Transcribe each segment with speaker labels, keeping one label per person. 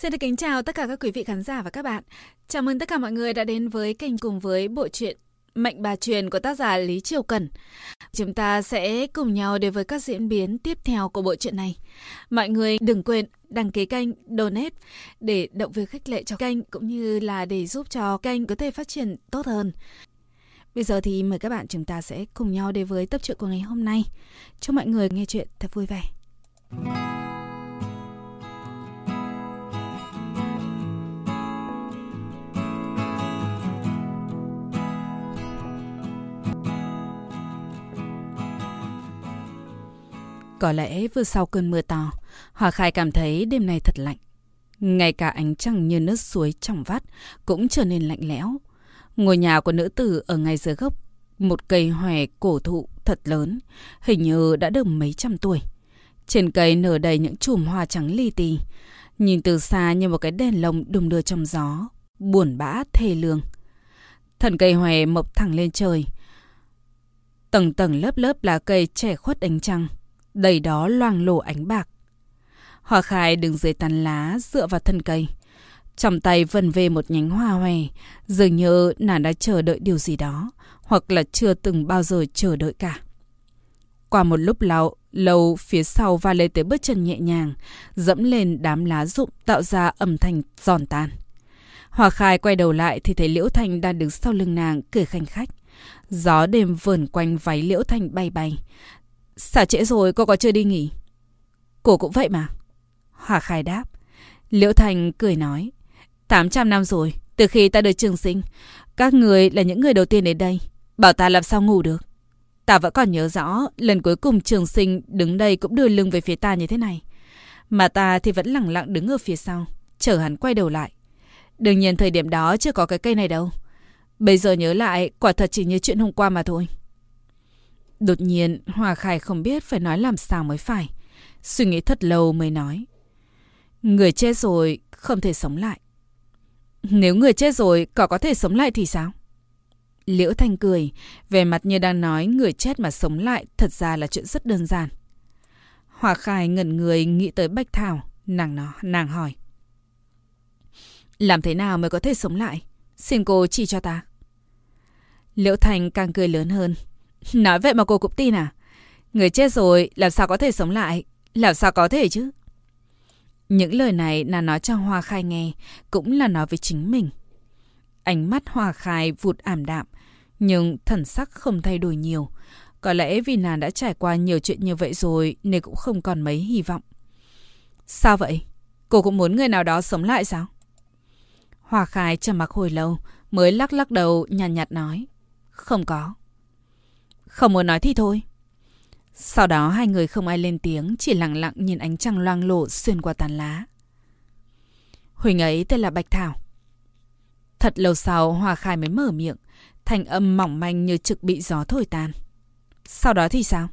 Speaker 1: Xin được kính chào tất cả các quý vị khán giả và các bạn. Chào mừng tất cả mọi người đã đến với kênh cùng với bộ truyện Mệnh bà truyền của tác giả Lý Triều Cẩn. Chúng ta sẽ cùng nhau đến với các diễn biến tiếp theo của bộ truyện này. Mọi người đừng quên đăng ký kênh, donate để động viên khích lệ cho kênh cũng như là để giúp cho kênh có thể phát triển tốt hơn. Bây giờ thì mời các bạn chúng ta sẽ cùng nhau đến với tập truyện của ngày hôm nay. Chúc mọi người nghe chuyện thật vui vẻ. Có lẽ vừa sau cơn mưa to, Hòa Khai cảm thấy đêm nay thật lạnh. Ngay cả ánh trăng như nước suối trong vắt cũng trở nên lạnh lẽo. Ngôi nhà của nữ tử ở ngay dưới gốc một cây hòe cổ thụ thật lớn, hình như đã được mấy trăm tuổi. Trên cây nở đầy những chùm hoa trắng li ti, nhìn từ xa như một cái đèn lồng đùng đưa trong gió, buồn bã thê lương. Thần cây hòe mọc thẳng lên trời. Tầng tầng lớp lớp lá cây trẻ khuất ánh trăng đầy đó loang lổ ánh bạc. Hoa khai đứng dưới tán lá dựa vào thân cây. Trong tay vần về một nhánh hoa hòe, dường như nàng đã chờ đợi điều gì đó, hoặc là chưa từng bao giờ chờ đợi cả. Qua một lúc lâu, lâu phía sau va lên tới bước chân nhẹ nhàng, dẫm lên đám lá rụng tạo ra âm thanh giòn tan. Hòa khai quay đầu lại thì thấy Liễu Thanh đang đứng sau lưng nàng cười khanh khách. Gió đêm vờn quanh váy Liễu Thanh bay bay xả trễ rồi cô có chưa đi nghỉ? Cô cũng vậy mà. Hòa khai đáp. Liễu Thành cười nói. 800 năm rồi, từ khi ta được trường sinh. Các người là những người đầu tiên đến đây. Bảo ta làm sao ngủ được. Ta vẫn còn nhớ rõ, lần cuối cùng trường sinh đứng đây cũng đưa lưng về phía ta như thế này. Mà ta thì vẫn lặng lặng đứng ở phía sau, chờ hắn quay đầu lại. Đương nhiên thời điểm đó chưa có cái cây này đâu. Bây giờ nhớ lại, quả thật chỉ như chuyện hôm qua mà thôi. Đột nhiên, Hòa Khải không biết phải nói làm sao mới phải. Suy nghĩ thật lâu mới nói. Người chết rồi, không thể sống lại. Nếu người chết rồi, có có thể sống lại thì sao? Liễu Thanh cười, về mặt như đang nói người chết mà sống lại thật ra là chuyện rất đơn giản. Hòa Khải ngẩn người nghĩ tới Bạch Thảo, nàng nó, nàng hỏi. Làm thế nào mới có thể sống lại? Xin cô chỉ cho ta. Liễu thành càng cười lớn hơn. Nói vậy mà cô cũng tin à? Người chết rồi, làm sao có thể sống lại? Làm sao có thể chứ? Những lời này là nói cho Hoa Khai nghe, cũng là nói với chính mình. Ánh mắt Hoa Khai vụt ảm đạm, nhưng thần sắc không thay đổi nhiều. Có lẽ vì nàng đã trải qua nhiều chuyện như vậy rồi nên cũng không còn mấy hy vọng. Sao vậy? Cô cũng muốn người nào đó sống lại sao? Hoa Khai trầm mặc hồi lâu mới lắc lắc đầu nhàn nhạt, nhạt nói. Không có. Không muốn nói thì thôi. Sau đó hai người không ai lên tiếng, chỉ lặng lặng nhìn ánh trăng loang lộ xuyên qua tàn lá. Huỳnh ấy tên là Bạch Thảo. Thật lâu sau, Hòa Khai mới mở miệng, thành âm mỏng manh như trực bị gió thổi tan. Sau đó thì sao?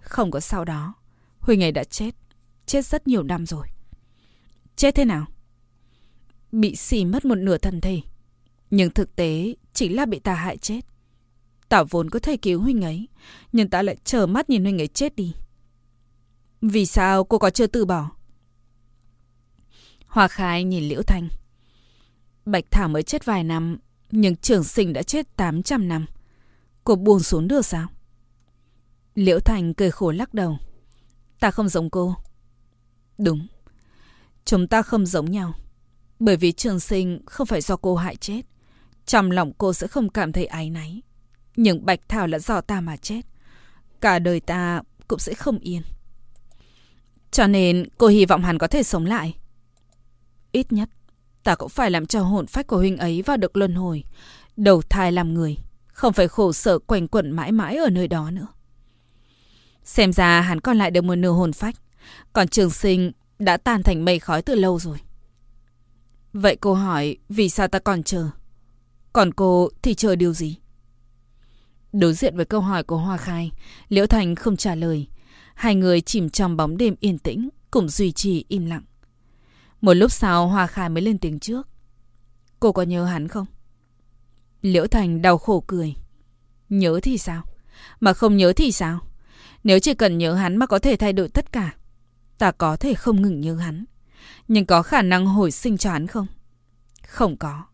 Speaker 1: Không có sau đó. Huỳnh ấy đã chết. Chết rất nhiều năm rồi. Chết thế nào? Bị xì mất một nửa thân thể. Nhưng thực tế chỉ là bị ta hại chết. Tảo vốn có thể cứu Huynh ấy, nhưng ta lại chờ mắt nhìn Huynh ấy chết đi. Vì sao cô có chưa từ bỏ? Hoa Khai nhìn Liễu Thanh. Bạch Thảo mới chết vài năm, nhưng trường sinh đã chết 800 năm. Cô buông xuống được sao? Liễu thành cười khổ lắc đầu. Ta không giống cô. Đúng. Chúng ta không giống nhau. Bởi vì trường sinh không phải do cô hại chết. Trong lòng cô sẽ không cảm thấy áy náy. Nhưng Bạch Thảo là do ta mà chết. Cả đời ta cũng sẽ không yên. Cho nên cô hy vọng hắn có thể sống lại. Ít nhất, ta cũng phải làm cho hồn phách của huynh ấy vào được luân hồi. Đầu thai làm người, không phải khổ sở quanh quẩn mãi mãi ở nơi đó nữa. Xem ra hắn còn lại được một nửa hồn phách. Còn trường sinh đã tan thành mây khói từ lâu rồi. Vậy cô hỏi vì sao ta còn chờ? Còn cô thì chờ điều gì? Đối diện với câu hỏi của Hoa Khai, Liễu Thành không trả lời. Hai người chìm trong bóng đêm yên tĩnh, cùng duy trì im lặng. Một lúc sau Hoa Khai mới lên tiếng trước. Cô có nhớ hắn không? Liễu Thành đau khổ cười. Nhớ thì sao? Mà không nhớ thì sao? Nếu chỉ cần nhớ hắn mà có thể thay đổi tất cả, ta có thể không ngừng nhớ hắn. Nhưng có khả năng hồi sinh cho hắn không? Không có.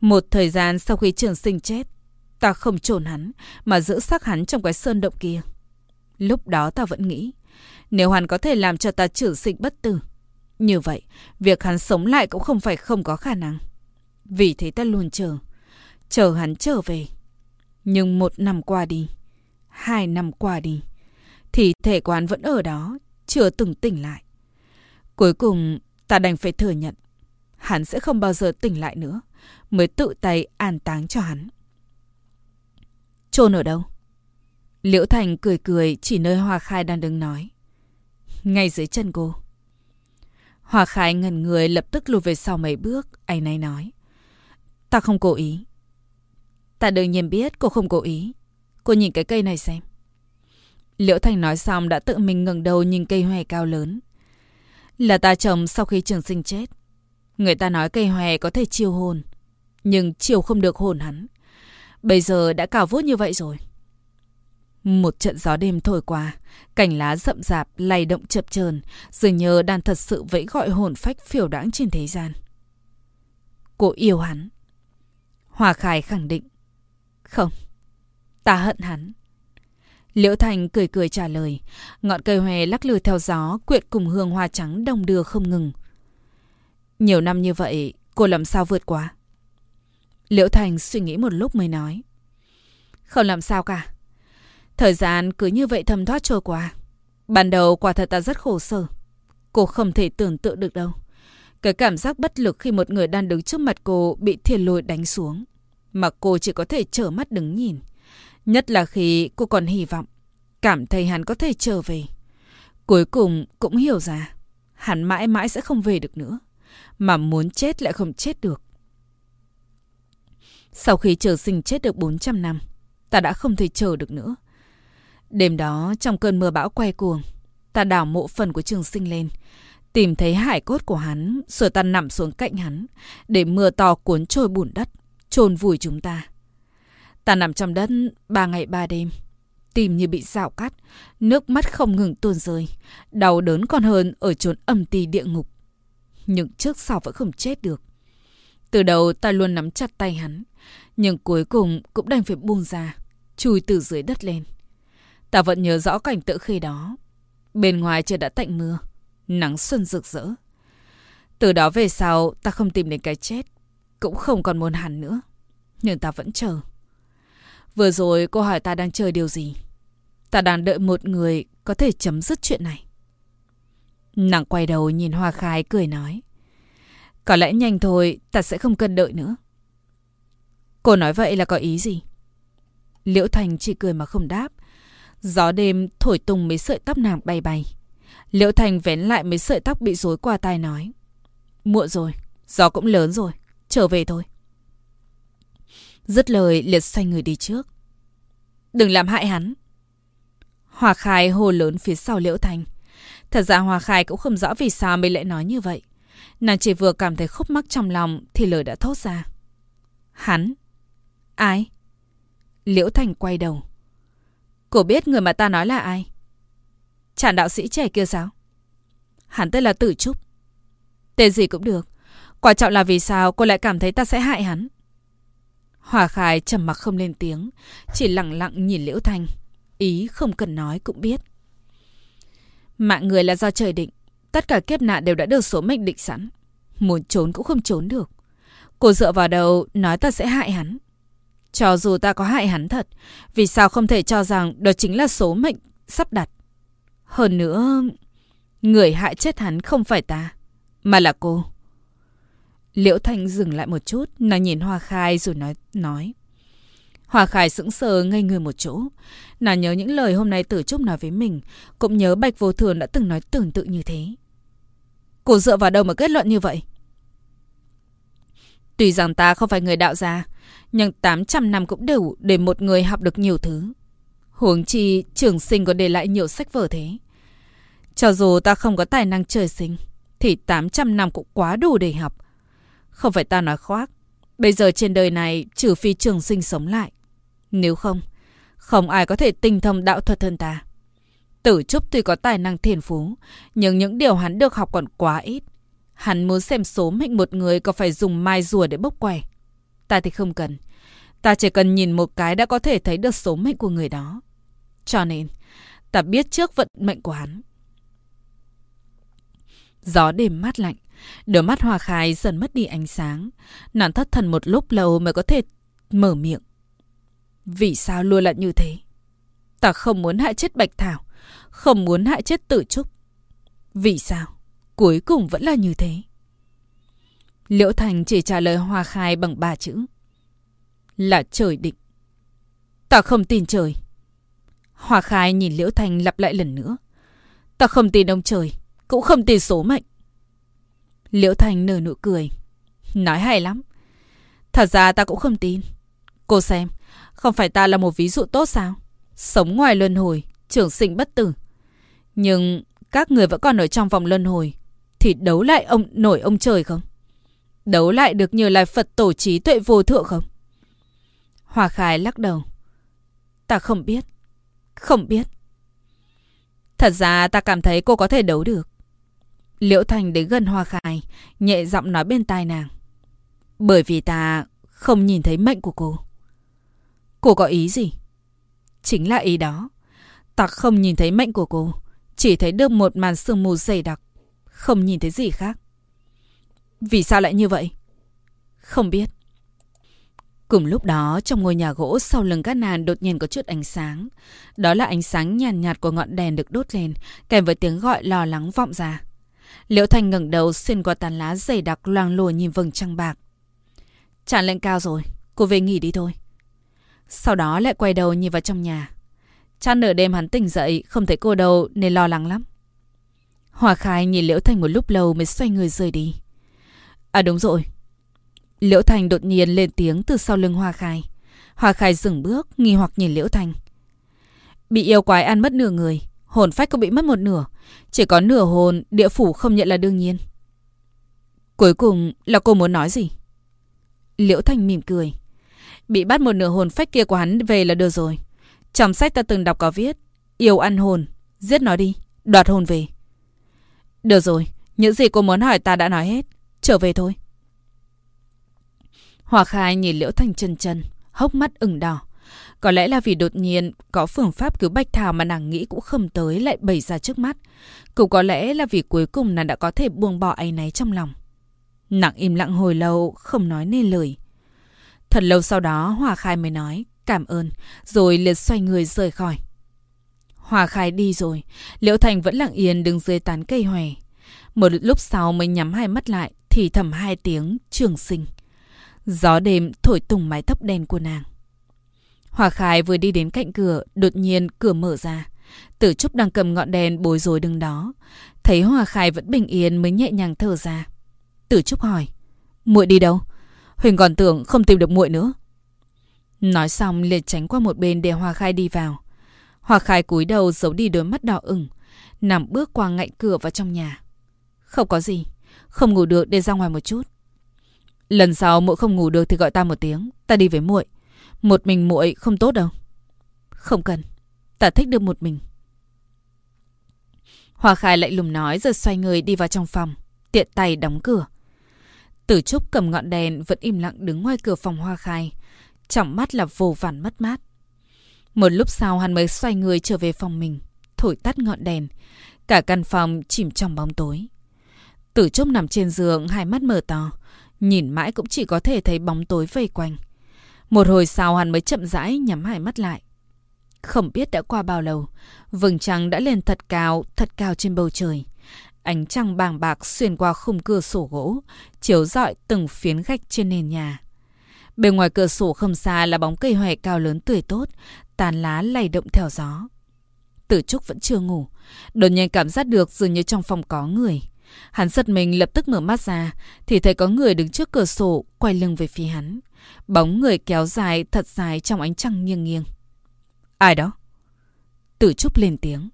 Speaker 1: Một thời gian sau khi trường sinh chết, ta không chôn hắn, mà giữ xác hắn trong cái sơn động kia. Lúc đó ta vẫn nghĩ, nếu hắn có thể làm cho ta trừ sinh bất tử, như vậy, việc hắn sống lại cũng không phải không có khả năng. Vì thế ta luôn chờ, chờ hắn trở về. Nhưng một năm qua đi, hai năm qua đi, thì thể quán vẫn ở đó, chưa từng tỉnh lại. Cuối cùng, ta đành phải thừa nhận, hắn sẽ không bao giờ tỉnh lại nữa, mới tự tay an táng cho hắn. Chôn ở đâu? Liễu Thành cười cười chỉ nơi Hoa Khai đang đứng nói. Ngay dưới chân cô. Hoa Khai ngần người lập tức lùi về sau mấy bước, anh ấy nói. Ta không cố ý. Ta đương nhiên biết cô không cố ý. Cô nhìn cái cây này xem. Liễu Thành nói xong đã tự mình ngẩng đầu nhìn cây hòe cao lớn. Là ta trồng sau khi trường sinh chết. Người ta nói cây hòe có thể chiêu hồn. Nhưng chiều không được hồn hắn. Bây giờ đã cào vút như vậy rồi. Một trận gió đêm thổi qua, cành lá rậm rạp, lay động chập chờn, dường như đang thật sự vẫy gọi hồn phách phiểu đãng trên thế gian. Cô yêu hắn. Hòa Khải khẳng định. Không, ta hận hắn. Liễu Thành cười cười trả lời, ngọn cây hòe lắc lư theo gió, quyện cùng hương hoa trắng đồng đưa không ngừng. Nhiều năm như vậy, cô làm sao vượt qua? Liễu Thành suy nghĩ một lúc mới nói. Không làm sao cả. Thời gian cứ như vậy thầm thoát trôi qua. Ban đầu quả thật ta rất khổ sở. Cô không thể tưởng tượng được đâu. Cái cảm giác bất lực khi một người đang đứng trước mặt cô bị thiên lôi đánh xuống. Mà cô chỉ có thể trở mắt đứng nhìn. Nhất là khi cô còn hy vọng. Cảm thấy hắn có thể trở về. Cuối cùng cũng hiểu ra. Hắn mãi mãi sẽ không về được nữa. Mà muốn chết lại không chết được. Sau khi chờ sinh chết được 400 năm, ta đã không thể chờ được nữa. Đêm đó, trong cơn mưa bão quay cuồng, ta đào mộ phần của trường sinh lên, tìm thấy hải cốt của hắn, rồi ta nằm xuống cạnh hắn, để mưa to cuốn trôi bùn đất, chôn vùi chúng ta. Ta nằm trong đất ba ngày ba đêm, tim như bị rào cắt, nước mắt không ngừng tuôn rơi, đau đớn còn hơn ở chốn âm ti địa ngục. Nhưng trước sau vẫn không chết được. Từ đầu ta luôn nắm chặt tay hắn, nhưng cuối cùng cũng đành phải buông ra, chui từ dưới đất lên. Ta vẫn nhớ rõ cảnh tượng khi đó. Bên ngoài trời đã tạnh mưa, nắng xuân rực rỡ. Từ đó về sau, ta không tìm đến cái chết, cũng không còn muốn hắn nữa. Nhưng ta vẫn chờ. Vừa rồi cô hỏi ta đang chờ điều gì? Ta đang đợi một người có thể chấm dứt chuyện này. Nàng quay đầu nhìn Hoa Khai cười nói. Có lẽ nhanh thôi, ta sẽ không cần đợi nữa. Cô nói vậy là có ý gì? Liễu Thành chỉ cười mà không đáp. Gió đêm thổi tung mấy sợi tóc nàng bay bay. Liễu Thành vén lại mấy sợi tóc bị rối qua tai nói. Muộn rồi, gió cũng lớn rồi, trở về thôi. Dứt lời liệt xoay người đi trước. Đừng làm hại hắn. Hòa Khai hồ lớn phía sau Liễu Thành. Thật ra Hòa Khai cũng không rõ vì sao mới lại nói như vậy. Nàng chỉ vừa cảm thấy khúc mắc trong lòng thì lời đã thốt ra. Hắn? Ai? Liễu Thành quay đầu. Cô biết người mà ta nói là ai? Chản đạo sĩ trẻ kia sao? Hắn tên là Tử Trúc. Tên gì cũng được. Quan trọng là vì sao cô lại cảm thấy ta sẽ hại hắn? Hòa Khai trầm mặc không lên tiếng, chỉ lặng lặng nhìn Liễu Thanh. Ý không cần nói cũng biết. Mạng người là do trời định. Tất cả kiếp nạn đều đã được số mệnh định sẵn. Muốn trốn cũng không trốn được. Cô dựa vào đầu nói ta sẽ hại hắn. Cho dù ta có hại hắn thật, vì sao không thể cho rằng đó chính là số mệnh sắp đặt. Hơn nữa, người hại chết hắn không phải ta, mà là cô. Liễu Thanh dừng lại một chút, nàng nhìn Hoa Khai rồi nói. nói. Hoa Khai sững sờ ngây người một chỗ. Nàng nhớ những lời hôm nay Tử Trúc nói với mình, cũng nhớ Bạch Vô Thường đã từng nói tương tự như thế. Cô dựa vào đâu mà kết luận như vậy? Tuy rằng ta không phải người đạo gia, nhưng 800 năm cũng đủ để một người học được nhiều thứ. Huống chi trường sinh còn để lại nhiều sách vở thế. Cho dù ta không có tài năng trời sinh, thì 800 năm cũng quá đủ để học. Không phải ta nói khoác. Bây giờ trên đời này trừ phi trường sinh sống lại. Nếu không, không ai có thể tinh thông đạo thuật hơn ta. Tử Trúc tuy có tài năng thiền phú, nhưng những điều hắn được học còn quá ít. Hắn muốn xem số mệnh một người có phải dùng mai rùa để bốc quẻ. Ta thì không cần. Ta chỉ cần nhìn một cái đã có thể thấy được số mệnh của người đó. Cho nên, ta biết trước vận mệnh của hắn. Gió đêm mát lạnh, đôi mắt Hòa Khai dần mất đi ánh sáng. Nàng thất thần một lúc lâu mới có thể mở miệng. Vì sao luôn là như thế? Ta không muốn hại chết Bạch Thảo, không muốn hại chết tự Trúc. Vì sao? Cuối cùng vẫn là như thế. Liễu Thành chỉ trả lời Hoa Khai bằng ba chữ. Là trời định. Ta không tin trời. Hoa Khai nhìn Liễu Thành lặp lại lần nữa. Ta không tin ông trời, cũng không tin số mệnh. Liễu Thành nở nụ cười. Nói hay lắm. Thật ra ta cũng không tin. Cô xem, không phải ta là một ví dụ tốt sao? Sống ngoài luân hồi, trường sinh bất tử. Nhưng các người vẫn còn ở trong vòng luân hồi. Thì đấu lại ông nổi ông trời không? Đấu lại được như là Phật tổ trí tuệ vô thượng không? Hòa Khai lắc đầu. Ta không biết. Không biết. Thật ra ta cảm thấy cô có thể đấu được. Liễu Thành đến gần Hoa Khai, nhẹ giọng nói bên tai nàng. Bởi vì ta không nhìn thấy mệnh của cô. Cô có ý gì? Chính là ý đó. Ta không nhìn thấy mệnh của cô. Chỉ thấy được một màn sương mù dày đặc. Không nhìn thấy gì khác. Vì sao lại như vậy? Không biết. Cùng lúc đó, trong ngôi nhà gỗ sau lưng các nàng đột nhiên có chút ánh sáng. Đó là ánh sáng nhàn nhạt, nhạt của ngọn đèn được đốt lên, kèm với tiếng gọi lo lắng vọng ra. Liễu Thành ngẩng đầu xuyên qua tàn lá dày đặc loang lổ nhìn vầng trăng bạc. Tràn lên cao rồi, cô về nghỉ đi thôi. Sau đó lại quay đầu nhìn vào trong nhà. Chăn nửa đêm hắn tỉnh dậy, không thấy cô đâu nên lo lắng lắm. Hòa Khai nhìn Liễu Thành một lúc lâu mới xoay người rời đi. À đúng rồi. Liễu Thành đột nhiên lên tiếng từ sau lưng Hoa Khai. Hoa Khai dừng bước, nghi hoặc nhìn Liễu Thành. Bị yêu quái ăn mất nửa người, hồn phách cũng bị mất một nửa. Chỉ có nửa hồn, địa phủ không nhận là đương nhiên. Cuối cùng là cô muốn nói gì? Liễu Thành mỉm cười. Bị bắt một nửa hồn phách kia của hắn về là được rồi. Trong sách ta từng đọc có viết. Yêu ăn hồn. Giết nó đi. Đoạt hồn về. Được rồi. Những gì cô muốn hỏi ta đã nói hết. Trở về thôi. Hòa khai nhìn Liễu Thành chân chân. Hốc mắt ửng đỏ. Có lẽ là vì đột nhiên có phương pháp cứu Bạch Thảo mà nàng nghĩ cũng không tới lại bày ra trước mắt. Cũng có lẽ là vì cuối cùng nàng đã có thể buông bỏ áy náy trong lòng. Nàng im lặng hồi lâu, không nói nên lời. Thật lâu sau đó Hòa Khai mới nói cảm ơn, rồi liệt xoay người rời khỏi. Hòa Khai đi rồi, Liễu Thành vẫn lặng yên đứng dưới tán cây hòe. Một lúc sau mới nhắm hai mắt lại, thì thầm hai tiếng trường sinh. Gió đêm thổi tùng mái tóc đen của nàng. Hòa Khai vừa đi đến cạnh cửa, đột nhiên cửa mở ra. Tử Trúc đang cầm ngọn đèn bối rối đứng đó. Thấy Hòa Khai vẫn bình yên mới nhẹ nhàng thở ra. Tử Trúc hỏi, muội đi đâu? Huỳnh còn tưởng không tìm được muội nữa. Nói xong liền tránh qua một bên để Hoa Khai đi vào. Hoa Khai cúi đầu giấu đi đôi mắt đỏ ửng, nằm bước qua ngạnh cửa vào trong nhà. Không có gì, không ngủ được để ra ngoài một chút. Lần sau muội không ngủ được thì gọi ta một tiếng, ta đi với muội. Một mình muội không tốt đâu. Không cần, ta thích được một mình. Hoa Khai lại lùng nói rồi xoay người đi vào trong phòng, tiện tay đóng cửa. Tử Trúc cầm ngọn đèn vẫn im lặng đứng ngoài cửa phòng Hoa Khai, trong mắt là vô vàn mất mát. Một lúc sau hắn mới xoay người trở về phòng mình, thổi tắt ngọn đèn. Cả căn phòng chìm trong bóng tối. Tử Trúc nằm trên giường, hai mắt mở to. Nhìn mãi cũng chỉ có thể thấy bóng tối vây quanh. Một hồi sau hắn mới chậm rãi nhắm hai mắt lại. Không biết đã qua bao lâu, vầng trăng đã lên thật cao, thật cao trên bầu trời. Ánh trăng bàng bạc xuyên qua khung cửa sổ gỗ, chiếu rọi từng phiến gạch trên nền nhà. Bên ngoài cửa sổ không xa là bóng cây hoè cao lớn tươi tốt, tàn lá lay động theo gió. Tử Trúc vẫn chưa ngủ, đột nhiên cảm giác được dường như trong phòng có người. Hắn giật mình lập tức mở mắt ra, thì thấy có người đứng trước cửa sổ, quay lưng về phía hắn. Bóng người kéo dài, thật dài trong ánh trăng nghiêng nghiêng. Ai đó? Tử Trúc lên tiếng.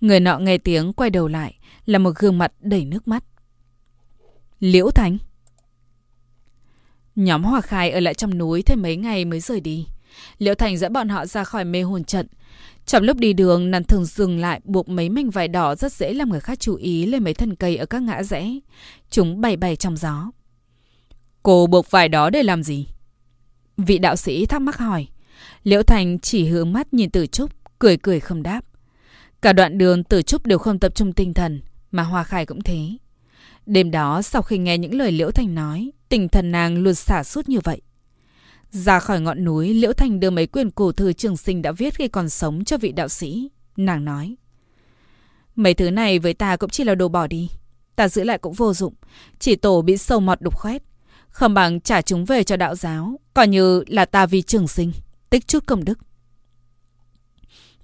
Speaker 1: Người nọ nghe tiếng quay đầu lại, là một gương mặt đầy nước mắt. Liễu Thánh. Nhóm Hòa Khai ở lại trong núi thêm mấy ngày mới rời đi. Liễu Thành dẫn bọn họ ra khỏi mê hồn trận. Trong lúc đi đường, nàng thường dừng lại buộc mấy mảnh vải đỏ rất dễ làm người khác chú ý lên mấy thân cây ở các ngã rẽ. Chúng bay bay trong gió. Cô buộc vải đó để làm gì? Vị đạo sĩ thắc mắc hỏi. Liễu Thành chỉ hướng mắt nhìn Tử Trúc, cười cười không đáp. Cả đoạn đường Tử Trúc đều không tập trung tinh thần, mà Hoa Khai cũng thế. Đêm đó sau khi nghe những lời Liễu Thành nói, tinh thần nàng luôn xả suốt như vậy. Ra khỏi ngọn núi, Liễu Thành đưa mấy quyển cổ thư trường sinh đã viết khi còn sống cho vị đạo sĩ. Nàng nói. Mấy thứ này với ta cũng chỉ là đồ bỏ đi. Ta giữ lại cũng vô dụng. Chỉ tổ bị sâu mọt đục khoét. Không bằng trả chúng về cho đạo giáo. Coi như là ta vì trường sinh. Tích chút công đức.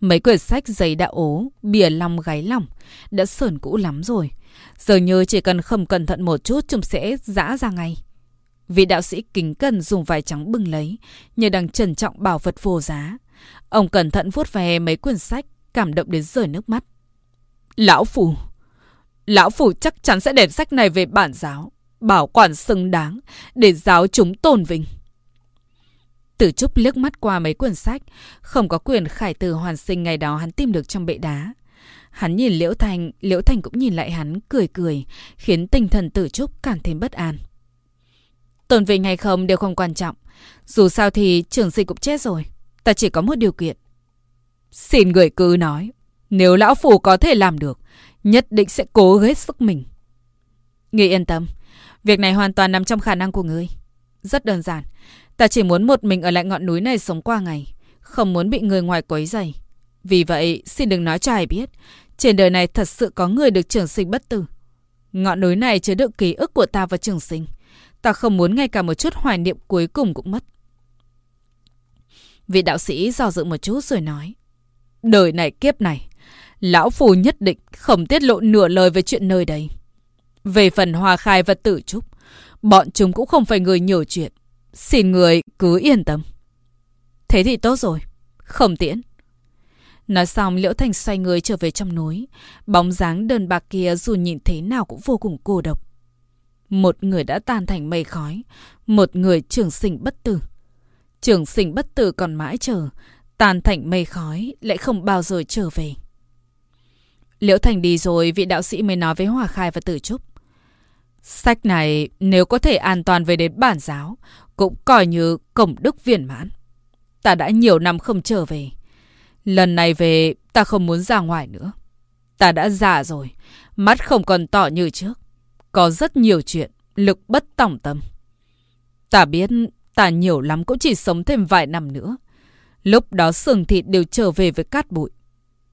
Speaker 1: Mấy quyển sách giấy đã ố, bìa lòng gáy lòng. Đã sờn cũ lắm rồi. Giờ như chỉ cần không cẩn thận một chút chúng sẽ giã ra ngay. Vị đạo sĩ kính cẩn dùng vải trắng bưng lấy, như đang trân trọng bảo vật vô giá. Ông cẩn thận vuốt về mấy quyển sách, cảm động đến rơi nước mắt. Lão Phủ Lão Phủ chắc chắn sẽ đem sách này về bản giáo, bảo quản xứng đáng, để giáo chúng tôn vinh. Tử Trúc liếc mắt qua mấy quyển sách, không có quyền khải từ hoàn sinh ngày đó hắn tìm được trong bệ đá. Hắn nhìn Liễu Thành, Liễu Thành cũng nhìn lại hắn, cười cười, khiến tinh thần Tử Trúc càng thêm bất an. Tôn vinh hay không đều không quan trọng. Dù sao thì trường sinh cũng chết rồi. Ta chỉ có một điều kiện. Xin người cứ nói. Nếu lão phủ có thể làm được, nhất định sẽ cố hết sức mình. Ngươi yên tâm. Việc này hoàn toàn nằm trong khả năng của ngươi. Rất đơn giản. Ta chỉ muốn một mình ở lại ngọn núi này sống qua ngày. Không muốn bị người ngoài quấy rầy. Vì vậy, xin đừng nói cho ai biết. Trên đời này thật sự có người được trường sinh bất tử. Ngọn núi này chứa đựng ký ức của ta và trường sinh. Ta không muốn ngay cả một chút hoài niệm cuối cùng cũng mất. Vị đạo sĩ do dự một chút rồi nói. Đời này kiếp này, lão phù nhất định không tiết lộ nửa lời về chuyện nơi đây. Về phần hòa khai và tử trúc, bọn chúng cũng không phải người nhiều chuyện. Xin người cứ yên tâm. Thế thì tốt rồi, không tiễn. Nói xong Liễu Thành xoay người trở về trong núi. Bóng dáng đơn bạc kia dù nhìn thế nào cũng vô cùng cô độc. Một người đã tan thành mây khói, một người trường sinh bất tử. Trường sinh bất tử còn mãi chờ, tan thành mây khói lại không bao giờ trở về. Liễu Thành đi rồi, vị đạo sĩ mới nói với Hòa Khai và Tử Trúc. Sách này nếu có thể an toàn về đến bản giáo, cũng coi như cổng đức viên mãn. Ta đã nhiều năm không trở về. Lần này về, ta không muốn ra ngoài nữa. Ta đã già rồi, mắt không còn tỏ như trước. Có rất nhiều chuyện, lực bất tòng tâm. Ta biết ta nhiều lắm cũng chỉ sống thêm vài năm nữa. Lúc đó xương thịt đều trở về với cát bụi.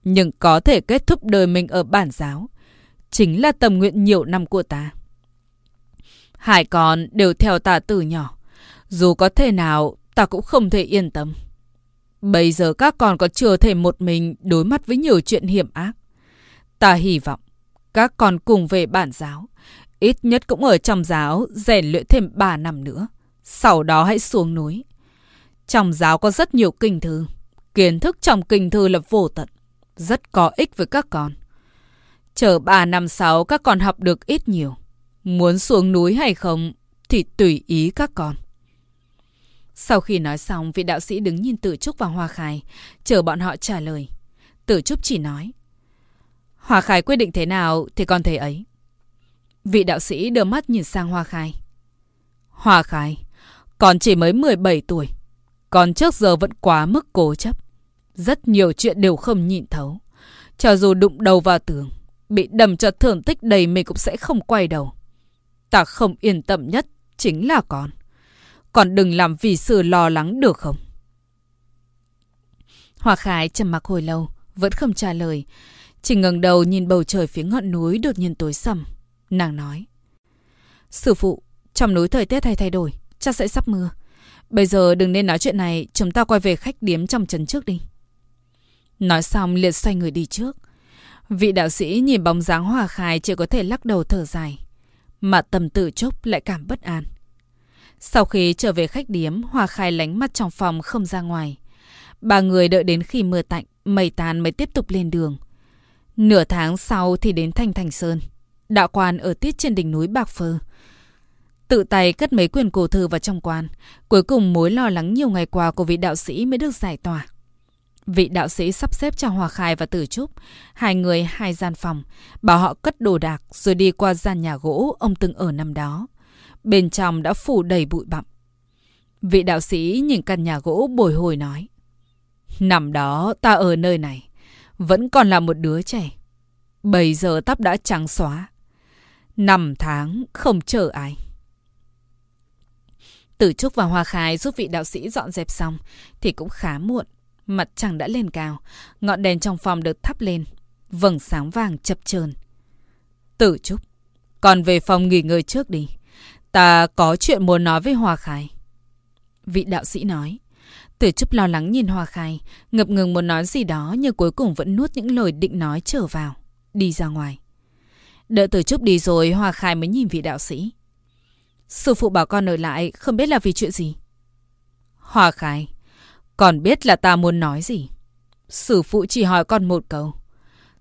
Speaker 1: Nhưng có thể kết thúc đời mình ở bản giáo. Chính là tâm nguyện nhiều năm của ta. Hai con đều theo ta từ nhỏ. Dù có thể nào, ta cũng không thể yên tâm. Bây giờ các con có chưa thể một mình đối mặt với nhiều chuyện hiểm ác. Ta hy vọng các con cùng về bản giáo, Ít nhất cũng ở trong giáo rèn luyện thêm 3 năm nữa. Sau đó hãy xuống núi. Trong giáo có rất nhiều kinh thư. Kiến thức trong kinh thư là vô tận. Rất có ích với các con. Chờ 3 năm sau các con học được ít nhiều. Muốn xuống núi hay không thì tùy ý các con. Sau khi nói xong, vị đạo sĩ đứng nhìn Tử Trúc và Hoa Khai, chờ bọn họ trả lời. Tử Trúc chỉ nói. Hoa Khai quyết định thế nào thì con thấy ấy. Vị đạo sĩ đưa mắt nhìn sang Hoa Khai. Hoa Khai, con chỉ mới 17 tuổi. Con trước giờ vẫn quá mức cố chấp. Rất nhiều chuyện đều không nhịn thấu. Cho dù đụng đầu vào tường, bị đầm cho thưởng tích đầy mình cũng sẽ không quay đầu. Ta không yên tâm nhất chính là con. Con đừng làm vì sự lo lắng được không? Hoa Khai trầm mặc hồi lâu, vẫn không trả lời. Chỉ ngẩng đầu nhìn bầu trời phía ngọn núi đột nhiên tối sầm. Nàng nói. Sư phụ, trong núi thời tiết hay thay đổi, chắc sẽ sắp mưa. Bây giờ đừng nên nói chuyện này, chúng ta quay về khách điếm trong trấn trước đi. Nói xong liệt xoay người đi trước. Vị đạo sĩ nhìn bóng dáng hòa khai chỉ có thể lắc đầu thở dài. Mà tầm tự chốc lại cảm bất an. Sau khi trở về khách điếm, Hòa Khai lánh mắt trong phòng không ra ngoài. Ba người đợi đến khi mưa tạnh, mây tàn mới tiếp tục lên đường. Nửa tháng sau thì đến Thanh Thành Sơn đạo quan ở tiết trên đỉnh núi Bạc Phơ. Tự tay cất mấy quyền cổ thư vào trong quan. Cuối cùng mối lo lắng nhiều ngày qua của vị đạo sĩ mới được giải tỏa. Vị đạo sĩ sắp xếp cho Hòa Khai và Tử Trúc, hai người hai gian phòng, bảo họ cất đồ đạc rồi đi qua gian nhà gỗ ông từng ở năm đó. Bên trong đã phủ đầy bụi bặm. Vị đạo sĩ nhìn căn nhà gỗ bồi hồi nói. Năm đó ta ở nơi này, vẫn còn là một đứa trẻ. Bây giờ tóc đã trắng xóa. Năm tháng không chờ ai. Tử Trúc và Hoa Khai giúp vị đạo sĩ dọn dẹp xong thì cũng khá muộn. Mặt trăng đã lên cao, ngọn đèn trong phòng được thắp lên, vầng sáng vàng chập chờn. Tử Trúc, còn về phòng nghỉ ngơi trước đi. Ta có chuyện muốn nói với Hoa Khai. Vị đạo sĩ nói. Tử Trúc lo lắng nhìn Hoa Khai, ngập ngừng muốn nói gì đó nhưng cuối cùng vẫn nuốt những lời định nói trở vào, đi ra ngoài. Đợi từ chúc đi rồi, Hoa Khai mới nhìn vị đạo sĩ. Sư phụ bảo con ở lại, không biết là vì chuyện gì. Hoa Khai, con biết là ta muốn nói gì. Sư phụ chỉ hỏi con một câu.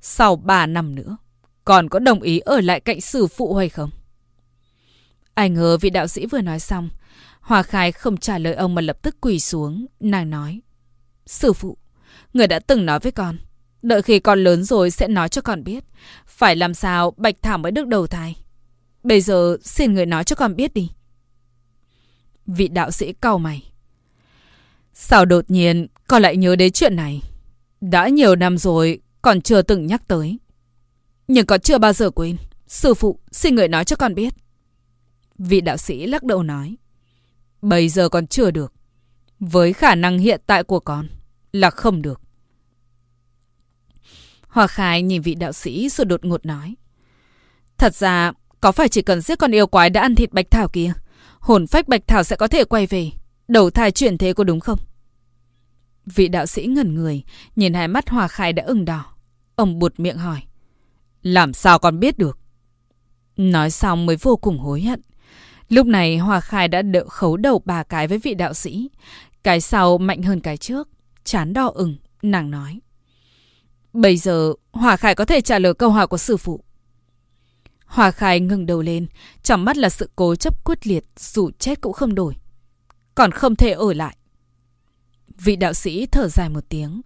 Speaker 1: Sau ba năm nữa, con có đồng ý ở lại cạnh sư phụ hay không? Ai ngờ vị đạo sĩ vừa nói xong, Hòa Khai không trả lời ông mà lập tức quỳ xuống. Nàng nói. Sư phụ, người đã từng nói với con. Đợi khi con lớn rồi sẽ nói cho con biết. Phải làm sao Bạch Thảo mới được đầu thai. Bây giờ xin người nói cho con biết đi. Vị đạo sĩ cau mày. Sao đột nhiên con lại nhớ đến chuyện này? Đã nhiều năm rồi, còn chưa từng nhắc tới. Nhưng con chưa bao giờ quên. Sư phụ, xin người nói cho con biết. Vị đạo sĩ lắc đầu nói. Bây giờ còn chưa được. Với khả năng hiện tại của con là không được. Hòa Khai nhìn vị đạo sĩ rồi đột ngột nói. Thật ra, có phải chỉ cần giết con yêu quái đã ăn thịt Bạch Thảo kia, hồn phách Bạch Thảo sẽ có thể quay về, đầu thai chuyển thế có đúng không? Vị đạo sĩ ngẩn người, nhìn hai mắt Hòa Khai đã ửng đỏ. Ông buột miệng hỏi. Làm sao con biết được? Nói xong mới vô cùng hối hận. Lúc này Hòa Khai đã đỡ khấu đầu ba cái với vị đạo sĩ. Cái sau mạnh hơn cái trước. Chán đỏ ửng, nàng nói. Bây giờ Hòa khải có thể trả lời câu hỏi của sư phụ. Hòa khải ngừng đầu lên, trong mắt là sự cố chấp quyết liệt, dù chết cũng không đổi. Còn không thể ở lại. Vị đạo sĩ thở dài một tiếng.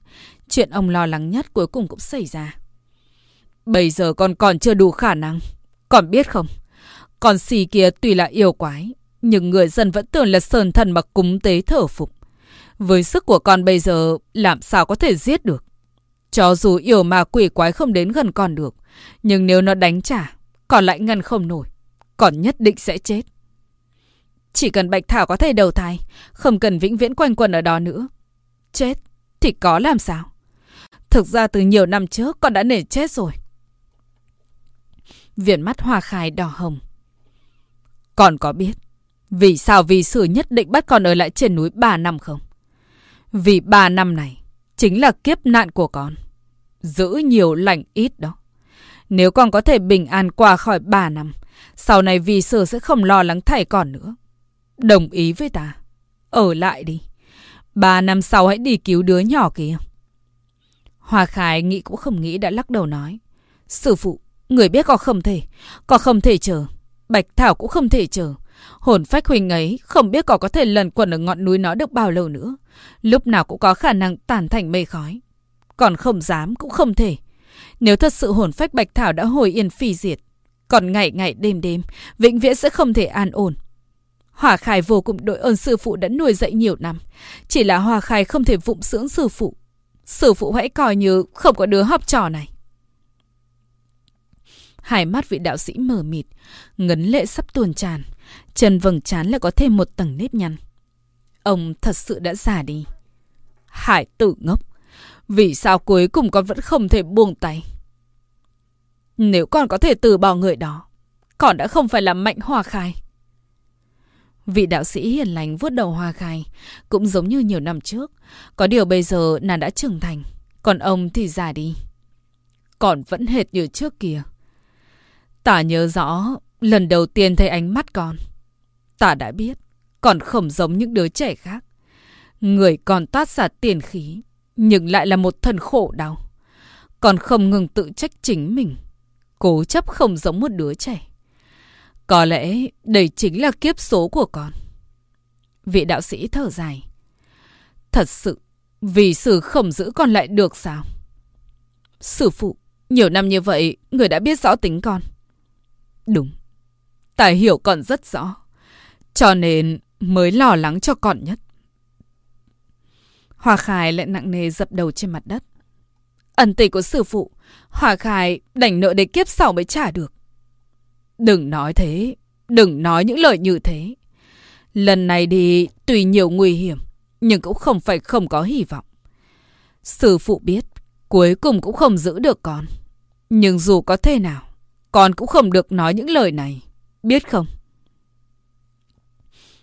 Speaker 1: Chuyện ông lo lắng nhất cuối cùng cũng xảy ra. Bây giờ con còn chưa đủ khả năng. Còn biết không? Con xì kia tuy là yêu quái, nhưng người dân vẫn tưởng là sơn thần mà cúng tế thở phục. Với sức của con bây giờ, làm sao có thể giết được? Cho dù yêu mà quỷ quái không đến gần con được, nhưng nếu nó đánh trả, còn lại ngăn không nổi, còn nhất định sẽ chết. Chỉ cần Bạch Thảo có thể đầu thai, không cần vĩnh viễn quanh quần ở đó nữa. Chết thì có làm sao? Thực ra từ nhiều năm trước con đã nể chết rồi. Viền mắt hoa khai đỏ hồng. Con có biết vì sao vì sử nhất định bắt con ở lại trên núi 3 năm không? Vì 3 năm này chính là kiếp nạn của con. Giữ nhiều lành ít đó. Nếu con có thể bình an qua khỏi 3 năm, sau này vì sư sẽ không lo lắng thảy con nữa. Đồng ý với ta. Ở lại đi. 3 năm sau hãy đi cứu đứa nhỏ kia. Hòa Khải nghĩ cũng không nghĩ đã lắc đầu nói. Sư phụ, người biết con không thể. Con không thể chờ. Bạch Thảo cũng không thể chờ. Hồn phách huynh ấy không biết có có thể lần quẩn ở ngọn núi nó được bao lâu nữa. Lúc nào cũng có khả năng tàn thành mây khói. Còn không dám cũng không thể. Nếu thật sự hồn phách Bạch Thảo đã hồi yên phi diệt, còn ngày ngày đêm đêm, vĩnh viễn sẽ không thể an ổn. Hòa Khai vô cùng đội ơn sư phụ đã nuôi dạy nhiều năm. Chỉ là Hòa Khai không thể vụng dưỡng sư phụ. Sư phụ hãy coi như không có đứa học trò này. Hai mắt vị đạo sĩ mờ mịt, ngấn lệ sắp tuôn tràn. Chân vầng trán lại có thêm một tầng nếp nhăn. Ông thật sự đã già đi. Hải tử ngốc. Vì sao cuối cùng con vẫn không thể buông tay? Nếu con có thể từ bỏ người đó, con đã không phải là mạnh hòa khai. Vị đạo sĩ hiền lành vuốt đầu hoa khai, cũng giống như nhiều năm trước. Có điều bây giờ nàng đã trưởng thành, còn ông thì già đi. Còn vẫn hệt như trước kia. Tả nhớ rõ, lần đầu tiên thấy ánh mắt con. Tả đã biết, còn không giống những đứa trẻ khác. Người còn toát ra tiền khí, nhưng lại là một thần khổ đau. Còn không ngừng tự trách chính mình. Cố chấp không giống một đứa trẻ. Có lẽ đây chính là kiếp số của con. Vị đạo sĩ thở dài. Thật sự, vì sự không giữ con lại được sao? Sư phụ, nhiều năm như vậy, người đã biết rõ tính con. Đúng, tài hiểu con rất rõ. Cho nên mới lo lắng cho con nhất. Hòa Khải lại nặng nề dập đầu trên mặt đất. Ẩn tình của sư phụ, Hòa Khải đành nợ để kiếp sau mới trả được. Đừng nói thế, đừng nói những lời như thế. Lần này đi tùy nhiều nguy hiểm, nhưng cũng không phải không có hy vọng. Sư phụ biết, cuối cùng cũng không giữ được con. Nhưng dù có thế nào, con cũng không được nói những lời này, biết không?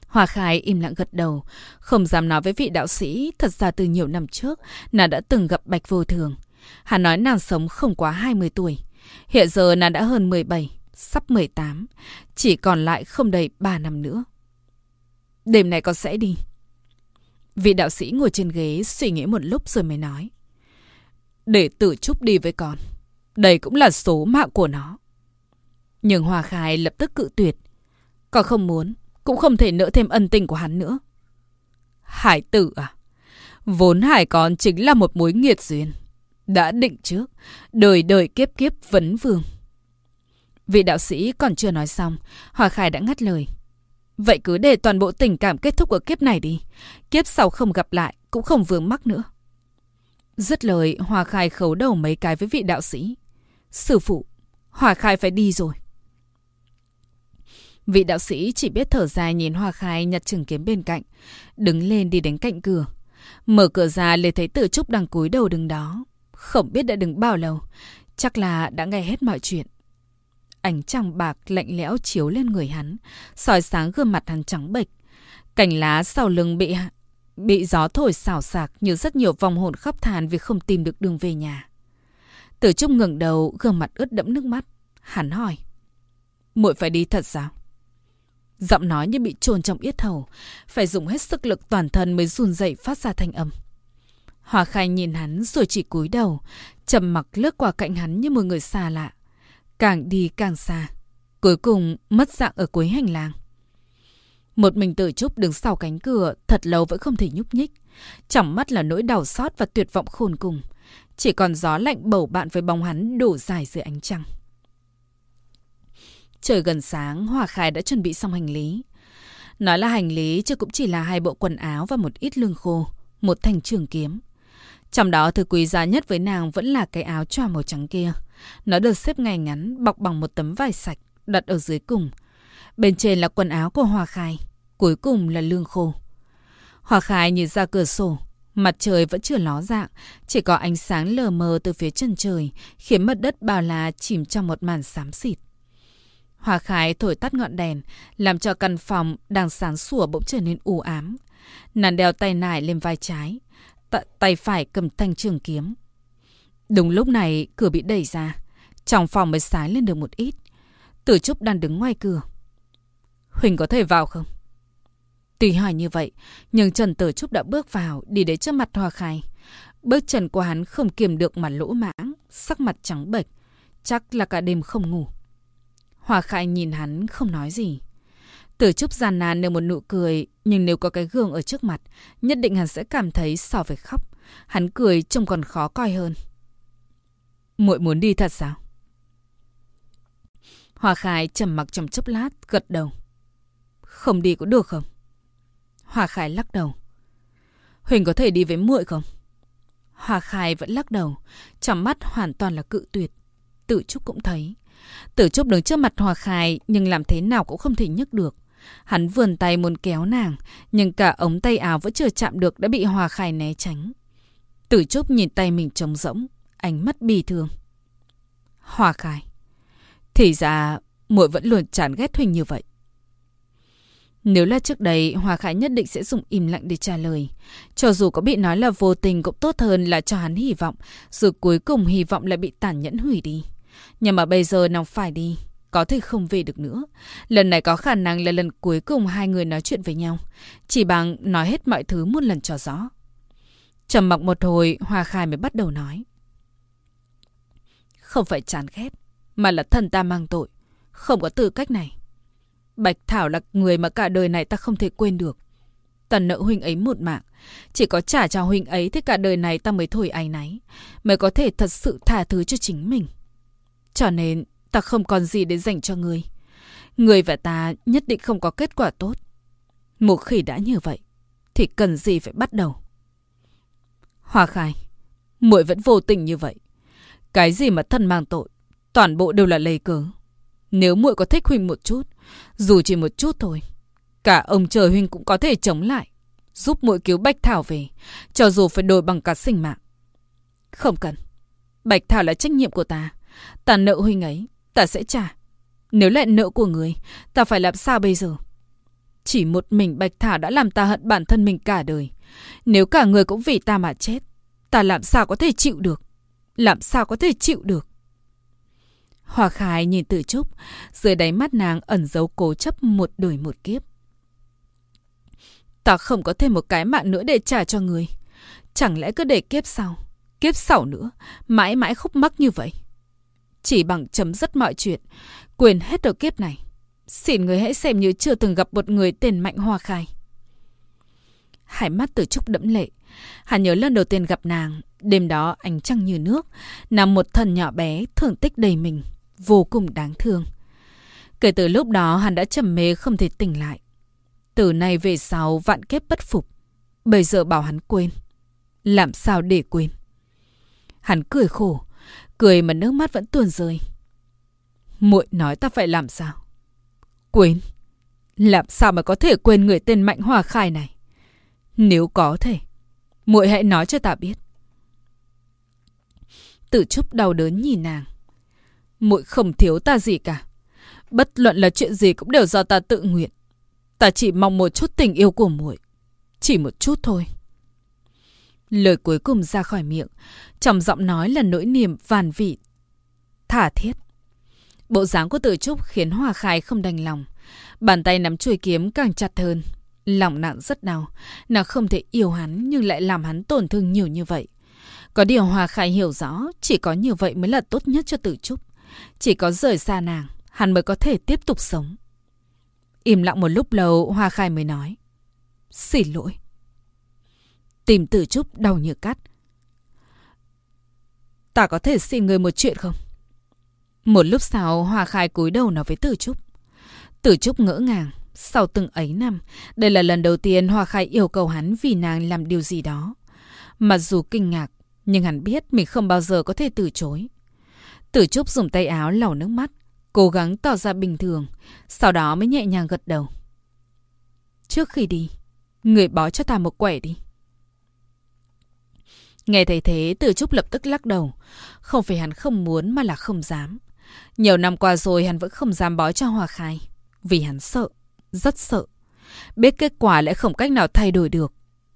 Speaker 1: Hòa Khai im lặng gật đầu, không dám nói với vị đạo sĩ, thật ra từ nhiều năm trước, nàng đã từng gặp Bạch Vô Thường. Hắn nói nàng sống không quá 20 tuổi. Hiện giờ nàng đã hơn 17, sắp 18, chỉ còn lại không đầy 3 năm nữa. Đêm nay con sẽ đi. Vị đạo sĩ ngồi trên ghế suy nghĩ một lúc rồi mới nói. Để tử trúc đi với con. Đây cũng là số mạng của nó. Nhưng Hòa Khai lập tức cự tuyệt. Còn không muốn, cũng không thể nỡ thêm ân tình của hắn nữa. Hải tử à? Vốn hải con chính là một mối nghiệt duyên. Đã định trước, đời đời kiếp kiếp vấn vương. Vị đạo sĩ còn chưa nói xong, Hòa Khai đã ngắt lời. Vậy cứ để toàn bộ tình cảm kết thúc ở kiếp này đi. Kiếp sau không gặp lại, cũng không vướng mắc nữa. Dứt lời, Hòa Khai khấu đầu mấy cái với vị đạo sĩ. Sư phụ, Hòa Khai phải đi rồi. Vị đạo sĩ chỉ biết thở dài nhìn hoa Khai nhặt trường kiếm bên cạnh, đứng lên đi đến cạnh cửa. Mở cửa ra liền thấy tử trúc đang cúi đầu đứng đó. Không biết đã đứng bao lâu, chắc là đã nghe hết mọi chuyện. Ánh trăng bạc lạnh lẽo chiếu lên người hắn, soi sáng gương mặt hắn trắng bệch. Cành lá sau lưng bị bị gió thổi xào xạc như rất nhiều vòng hồn khóc than vì không tìm được đường về nhà. Tử Trúc ngẩng đầu, gương mặt ướt đẫm nước mắt. Hắn hỏi. muội phải đi thật sao? Giọng nói như bị trồn trong yết hầu, phải dùng hết sức lực toàn thân mới run dậy phát ra thanh âm. Hòa khai nhìn hắn rồi chỉ cúi đầu, trầm mặc lướt qua cạnh hắn như một người xa lạ. Càng đi càng xa, cuối cùng mất dạng ở cuối hành lang. Một mình tử trúc đứng sau cánh cửa, thật lâu vẫn không thể nhúc nhích. Trong mắt là nỗi đau xót và tuyệt vọng khôn cùng. Chỉ còn gió lạnh bầu bạn với bóng hắn đổ dài dưới ánh trăng. Trời gần sáng, Hòa Khai đã chuẩn bị xong hành lý. Nói là hành lý chứ cũng chỉ là hai bộ quần áo và một ít lương khô, một thanh trường kiếm. Trong đó thứ quý giá nhất với nàng vẫn là cái áo choàng màu trắng kia. Nó được xếp ngay ngắn, bọc bằng một tấm vải sạch, đặt ở dưới cùng. Bên trên là quần áo của Hòa Khai, cuối cùng là lương khô. Hòa Khai nhìn ra cửa sổ, mặt trời vẫn chưa ló dạng, chỉ có ánh sáng lờ mờ từ phía chân trời, khiến mặt đất bao la chìm trong một màn xám xịt. Hòa Khải thổi tắt ngọn đèn, làm cho căn phòng đang sáng sủa bỗng trở nên u ám. Nàng đeo tay nải lên vai trái, t tay phải cầm thanh trường kiếm. Đúng lúc này, cửa bị đẩy ra. Trong phòng mới sáng lên được một ít. Tử Trúc đang đứng ngoài cửa. Huỳnh có thể vào không? Tùy hỏi như vậy, nhưng Trần Tử Trúc đã bước vào, đi đến trước mặt Hòa Khai. Bước chân của hắn không kiềm được mà lỗ mãng, sắc mặt trắng bệch. Chắc là cả đêm không ngủ. Hòa Khai nhìn hắn không nói gì. Tử Trúc gian nan nở một nụ cười, nhưng nếu có cái gương ở trước mặt, nhất định hắn sẽ cảm thấy so với khóc. Hắn cười trông còn khó coi hơn. muội muốn đi thật sao? Hòa Khải trầm mặc trong chốc lát, gật đầu. Không đi có được không? Hòa Khải lắc đầu. Huỳnh có thể đi với muội không? Hòa Khải vẫn lắc đầu, trong mắt hoàn toàn là cự tuyệt. Tử Trúc cũng thấy. Tử Trúc đứng trước mặt Hòa Khải nhưng làm thế nào cũng không thể nhấc được. Hắn vườn tay muốn kéo nàng, nhưng cả ống tay áo vẫn chưa chạm được đã bị Hòa Khải né tránh. Tử Trúc nhìn tay mình trống rỗng, ánh mắt bì thường. Hòa Khải, Thì ra, muội vẫn luôn chán ghét Huỳnh như vậy. Nếu là trước đây, Hòa Khải nhất định sẽ dùng im lặng để trả lời. Cho dù có bị nói là vô tình cũng tốt hơn là cho hắn hy vọng, rồi cuối cùng hy vọng lại bị tàn nhẫn hủy đi. Nhưng mà bây giờ nàng phải đi, có thể không về được nữa. Lần này có khả năng là lần cuối cùng hai người nói chuyện với nhau. Chỉ bằng nói hết mọi thứ một lần cho rõ. trầm mặc một hồi, Hoa Khai mới bắt đầu nói. Không phải chán ghét, mà là thần ta mang tội. Không có tư cách này. Bạch Thảo là người mà cả đời này ta không thể quên được. Ta nợ huynh ấy một mạng. Chỉ có trả cho huynh ấy thì cả đời này ta mới thôi áy náy. Mới có thể thật sự tha thứ cho chính mình. Cho nên ta không còn gì để dành cho người. Người và ta nhất định không có kết quả tốt. Một khi đã như vậy, thì cần gì phải bắt đầu? Hoa khai, muội vẫn vô tình như vậy. Cái gì mà thân mang tội, toàn bộ đều là lấy cớ. Nếu muội có thích huynh một chút, dù chỉ một chút thôi, cả ông trời huynh cũng có thể chống lại, giúp muội cứu Bạch Thảo về, cho dù phải đổi bằng cả sinh mạng. Không cần. Bạch Thảo là trách nhiệm của ta. Ta nợ huynh ấy, ta sẽ trả. Nếu lại nợ của người, ta phải làm sao bây giờ? Chỉ một mình Bạch Thảo đã làm ta hận bản thân mình cả đời. Nếu cả người cũng vì ta mà chết, ta làm sao có thể chịu được? Làm sao có thể chịu được? Hòa Khải nhìn Tử Trúc, dưới đáy mắt nàng ẩn giấu cố chấp một đời một kiếp. Ta không có thêm một cái mạng nữa để trả cho người. Chẳng lẽ cứ để kiếp sau, kiếp sau nữa, mãi mãi khúc mắc như vậy? Chỉ bằng chấm dứt mọi chuyện, quyền hết ở kiếp này. Xin người hãy xem như chưa từng gặp một người tên Mạnh Hoa Khai. Hải mắt từ Trúc đẫm lệ. Hắn nhớ lần đầu tiên gặp nàng, đêm đó ánh trăng như nước, nằm một thân nhỏ bé, thương tích đầy mình, vô cùng đáng thương. Kể từ lúc đó hắn đã trầm mê không thể tỉnh lại. Từ nay về sau vạn kiếp bất phục. Bây giờ bảo hắn quên. Làm sao để quên? Hắn cười khổ, cười mà nước mắt vẫn tuôn rơi. Muội nói ta phải làm sao? Quên. Làm sao mà có thể quên người tên Mạnh Hòa Khai này? Nếu có thể, muội hãy nói cho ta biết. Tử Trúc đau đớn nhìn nàng. Muội không thiếu ta gì cả. Bất luận là chuyện gì cũng đều do ta tự nguyện. Ta chỉ mong một chút tình yêu của muội, chỉ một chút thôi. Lời cuối cùng ra khỏi miệng, trong giọng nói là nỗi niềm vàn vị, thả thiết. Bộ dáng của Tử Trúc khiến Hòa Khai không đành lòng. Bàn tay nắm chuôi kiếm càng chặt hơn. Lòng nặng rất đau. Nàng không thể yêu hắn nhưng lại làm hắn tổn thương nhiều như vậy. Có điều Hòa Khai hiểu rõ chỉ có như vậy mới là tốt nhất cho Tử Trúc. Chỉ có rời xa nàng, hắn mới có thể tiếp tục sống. Im lặng một lúc lâu, Hoa Khai mới nói. Xin lỗi. Tìm Tử Trúc đau như cắt. Ta có thể xin người một chuyện không? Một lúc sau, Hoa Khai cúi đầu nói với Tử Trúc. Tử Trúc ngỡ ngàng. Sau từng ấy năm, đây là lần đầu tiên Hoa Khai yêu cầu hắn vì nàng làm điều gì đó. Mặc dù kinh ngạc, nhưng hắn biết mình không bao giờ có thể từ chối. Tử Trúc dùng tay áo lau nước mắt, cố gắng tỏ ra bình thường, sau đó mới nhẹ nhàng gật đầu. Trước khi đi, người bó cho ta một quẻ đi. Nghe thấy thế, từ Trúc lập tức lắc đầu. Không phải hắn không muốn mà là không dám. Nhiều năm qua rồi hắn vẫn không dám bói cho Hòa Khai. Vì hắn sợ, rất sợ. Biết kết quả lại không cách nào thay đổi được.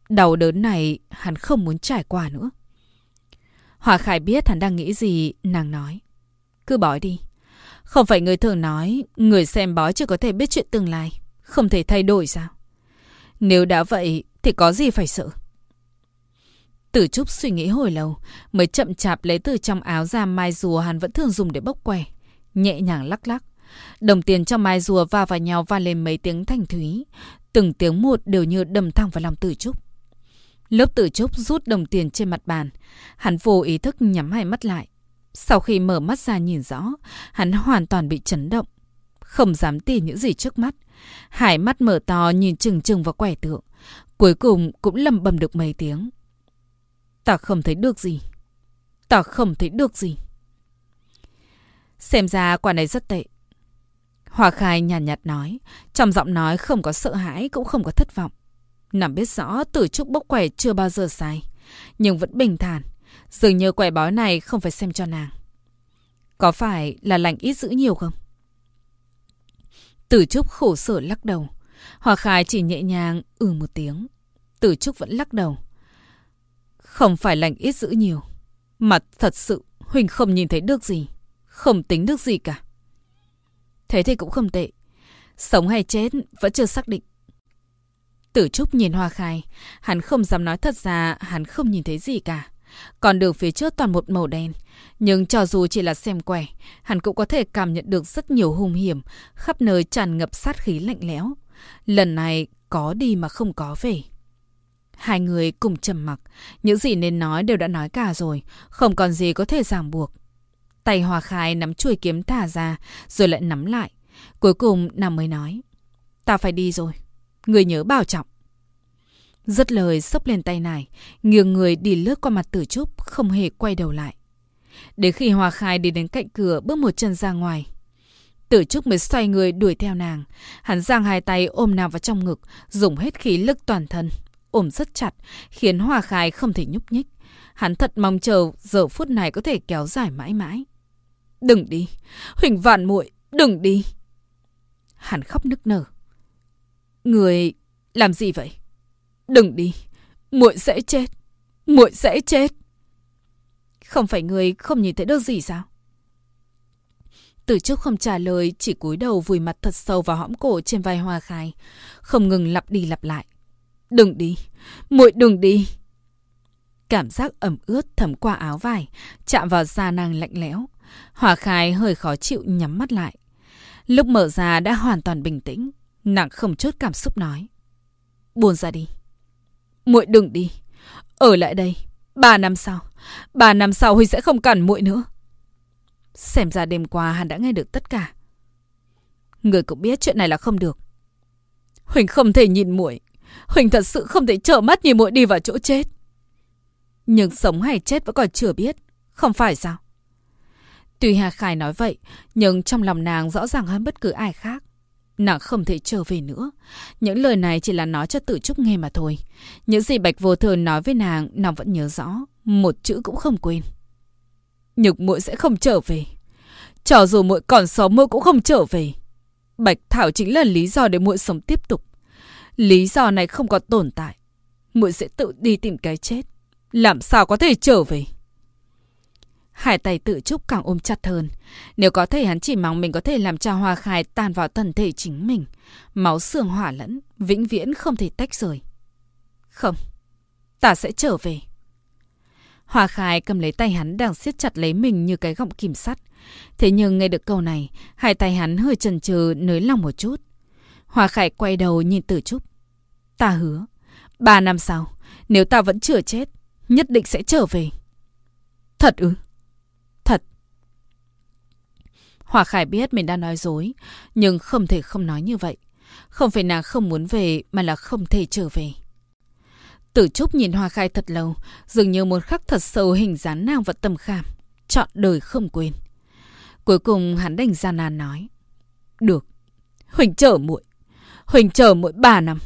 Speaker 1: Đau đớn này hắn không muốn trải qua nữa. Hòa Khai biết hắn đang nghĩ gì, nàng nói. Cứ bói đi. Không phải người thường nói, người xem bói chưa có thể biết chuyện tương lai. Không thể thay đổi sao? Nếu đã vậy, thì có gì phải sợ? Tử Trúc suy nghĩ hồi lâu, mới chậm chạp lấy từ trong áo ra mai rùa hắn vẫn thường dùng để bốc quẻ. Nhẹ nhàng lắc lắc. Đồng tiền trong mai rùa va vào nhau va lên mấy tiếng thanh thúy. Từng tiếng một đều như đâm thẳng vào lòng Tử Trúc. Lớp Tử Trúc rút đồng tiền trên mặt bàn. Hắn vô ý thức nhắm hai mắt lại. Sau khi mở mắt ra nhìn rõ, hắn hoàn toàn bị chấn động. Không dám tin những gì trước mắt. Hải mắt mở to nhìn chừng chừng vào quẻ tượng. Cuối cùng cũng lầm bầm được mấy tiếng. Ta không thấy được gì. Ta không thấy được gì. Xem ra quả này rất tệ. Hòa khai nhàn nhạt, nhạt nói. Trong giọng nói không có sợ hãi cũng không có thất vọng. Nằm biết rõ tử trúc bốc quẻ chưa bao giờ sai. Nhưng vẫn bình thản. Dường như quẻ bói này không phải xem cho nàng. Có phải là lành ít giữ nhiều không? Tử Trúc khổ sở lắc đầu. Hòa Khai chỉ nhẹ nhàng ừ một tiếng. Tử Trúc vẫn lắc đầu. Không phải lành ít giữ nhiều. Mà thật sự Huỳnh không nhìn thấy được gì. Không tính được gì cả. Thế thì cũng không tệ. Sống hay chết vẫn chưa xác định. Tử Trúc nhìn Hoa Khai. Hắn không dám nói thật ra hắn không nhìn thấy gì cả. Còn đường phía trước toàn một màu đen. Nhưng cho dù chỉ là xem quẻ, hắn cũng có thể cảm nhận được rất nhiều hung hiểm, khắp nơi tràn ngập sát khí lạnh lẽo. Lần này có đi mà không có về. Hai người cùng trầm mặc, những gì nên nói đều đã nói cả rồi, không còn gì có thể ràng buộc. Tay Hòa Khai nắm chuôi kiếm thả ra, rồi lại nắm lại. Cuối cùng nàng mới nói, ta phải đi rồi, người nhớ bảo trọng. dứt lời sốc lên tay này, nghiêng người đi lướt qua mặt tử trúc, không hề quay đầu lại. Đến khi Hòa Khai đi đến cạnh cửa bước một chân ra ngoài. Tử trúc mới xoay người đuổi theo nàng. Hắn giang hai tay ôm nàng vào trong ngực, dùng hết khí lực toàn thân. Ôm rất chặt, khiến Hòa Khai không thể nhúc nhích. Hắn thật mong chờ giờ phút này có thể kéo dài mãi mãi. Đừng đi, Huỳnh Vạn muội đừng đi. Hắn khóc nức nở. Người làm gì vậy? Đừng đi, muội sẽ chết. Muội sẽ chết. Không phải người không nhìn thấy được gì sao? Từ trước không trả lời, chỉ cúi đầu vùi mặt thật sâu vào hõm cổ trên vai Hoa Khai, không ngừng lặp đi lặp lại. Đừng đi, muội đừng đi. Cảm giác ẩm ướt thấm qua áo vải, chạm vào da nàng lạnh lẽo. Hỏa Khai hơi khó chịu nhắm mắt lại. Lúc mở ra đã hoàn toàn bình tĩnh, nàng không chút cảm xúc nói. Buồn ra đi. muội đừng đi. Ở lại đây, Ba năm sau, ba năm sau Huy sẽ không cần muội nữa. Xem ra đêm qua hắn đã nghe được tất cả. Người cũng biết chuyện này là không được. Huỳnh không thể nhìn muội, Huỳnh thật sự không thể trở mắt nhìn muội đi vào chỗ chết. Nhưng sống hay chết vẫn còn chưa biết, không phải sao? Tuy Hà Khải nói vậy, nhưng trong lòng nàng rõ ràng hơn bất cứ ai khác. Nàng không thể trở về nữa. Những lời này chỉ là nói cho tự trúc nghe mà thôi. Những gì Bạch Vô Thường nói với nàng, nàng vẫn nhớ rõ. Một chữ cũng không quên. Nhược muội sẽ không trở về. Cho dù muội còn sống muội cũng không trở về. Bạch Thảo chính là lý do để muội sống tiếp tục. Lý do này không còn tồn tại. Muội sẽ tự đi tìm cái chết. Làm sao có thể trở về? Hai tay tự trúc càng ôm chặt hơn. Nếu có thể hắn chỉ mong mình có thể làm cho hoa khai tan vào thân thể chính mình. Máu xương hỏa lẫn, vĩnh viễn không thể tách rời. Không, ta sẽ trở về. Hoa khai cầm lấy tay hắn đang siết chặt lấy mình như cái gọng kìm sắt. Thế nhưng nghe được câu này, hai tay hắn hơi chần chừ nới lòng một chút. Hòa Khải quay đầu nhìn tử trúc. Ta hứa, ba năm sau, nếu ta vẫn chưa chết, nhất định sẽ trở về. Thật ư? Thật. Hòa Khải biết mình đang nói dối, nhưng không thể không nói như vậy. Không phải nàng không muốn về, mà là không thể trở về. Tử Trúc nhìn Hoa Khai thật lâu, dường như một khắc thật sâu hình dáng nàng vật tâm khảm, chọn đời không quên. Cuối cùng hắn đành ra nàn nói. Được, Huỳnh trở muội Huỳnh chờ mỗi ba năm.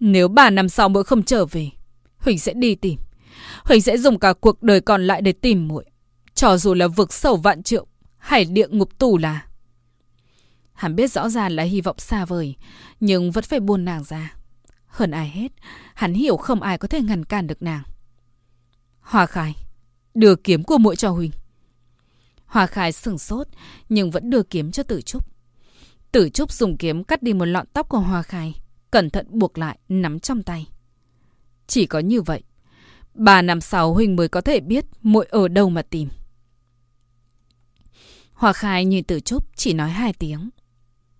Speaker 1: Nếu ba năm sau muội không trở về, Huỳnh sẽ đi tìm. Huỳnh sẽ dùng cả cuộc đời còn lại để tìm muội. Cho dù là vực sâu vạn triệu, hay địa ngục tù là. Hắn biết rõ ràng là hy vọng xa vời, nhưng vẫn phải buồn nàng ra. Hơn ai hết, hắn hiểu không ai có thể ngăn cản được nàng. Hòa Khải, đưa kiếm của muội cho Huỳnh. Hòa Khải sửng sốt, nhưng vẫn đưa kiếm cho Tử Trúc. Tử Trúc dùng kiếm cắt đi một lọn tóc của Hoa Khai, cẩn thận buộc lại, nắm trong tay. Chỉ có như vậy, ba năm sau Huỳnh mới có thể biết muội ở đâu mà tìm. Hoa Khai nhìn Tử Trúc chỉ nói hai tiếng.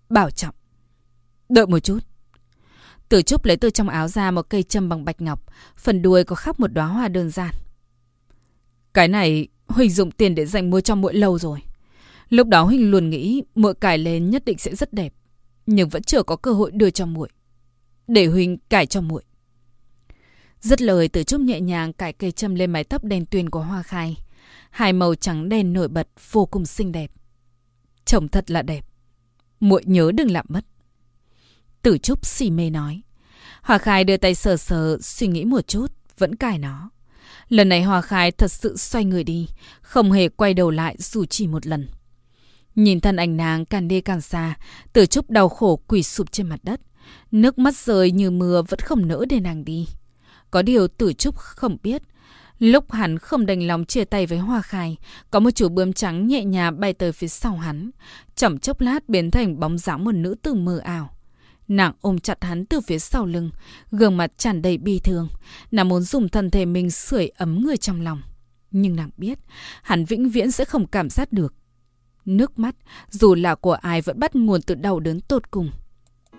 Speaker 1: Bảo trọng. Đợi một chút. Tử Trúc lấy từ trong áo ra một cây châm bằng bạch ngọc, phần đuôi có khắc một đóa hoa đơn giản. Cái này Huỳnh dùng tiền để dành mua cho muội lâu rồi. Lúc đó Huỳnh luôn nghĩ muội cài lên nhất định sẽ rất đẹp, nhưng vẫn chưa có cơ hội đưa cho muội. Để Huỳnh cài cho muội. Rất lời từ Trúc nhẹ nhàng cài cây châm lên mái tóc đen tuyền của Hoa Khai. Hai màu trắng đen nổi bật vô cùng xinh đẹp. Chồng thật là đẹp. muội nhớ đừng làm mất. Tử Trúc xì mê nói. hoa Khai đưa tay sờ sờ, suy nghĩ một chút, vẫn cài nó. Lần này hoa Khai thật sự xoay người đi, không hề quay đầu lại dù chỉ một lần. Nhìn thân ảnh nàng càng đi càng xa, Tử Trúc đau khổ quỳ sụp trên mặt đất. Nước mắt rơi như mưa vẫn không nỡ để nàng đi. Có điều Tử Trúc không biết, Lúc hắn không đành lòng chia tay với Hoa Khai, có một chú bướm trắng nhẹ nhàng bay tới phía sau hắn. Chậm chốc lát biến thành bóng dáng một nữ tử mờ ảo. Nàng ôm chặt hắn từ phía sau lưng, gương mặt tràn đầy bi thương. Nàng muốn dùng thân thể mình sưởi ấm người trong lòng. Nhưng nàng biết, hắn vĩnh viễn sẽ không cảm giác được. Nước mắt, dù là của ai vẫn bắt nguồn từ đau đớn tột cùng.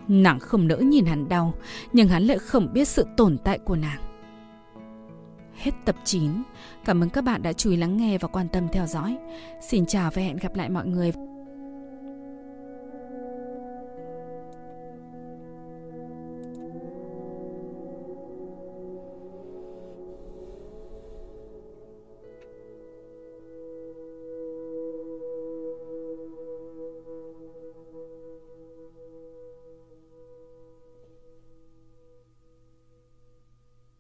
Speaker 1: Nàng không nỡ nhìn hắn đau, nhưng hắn lại không biết sự tồn tại của nàng. Hết tập 9. Cảm ơn các bạn đã chú ý lắng nghe và quan tâm theo dõi. Xin chào và hẹn gặp lại mọi người.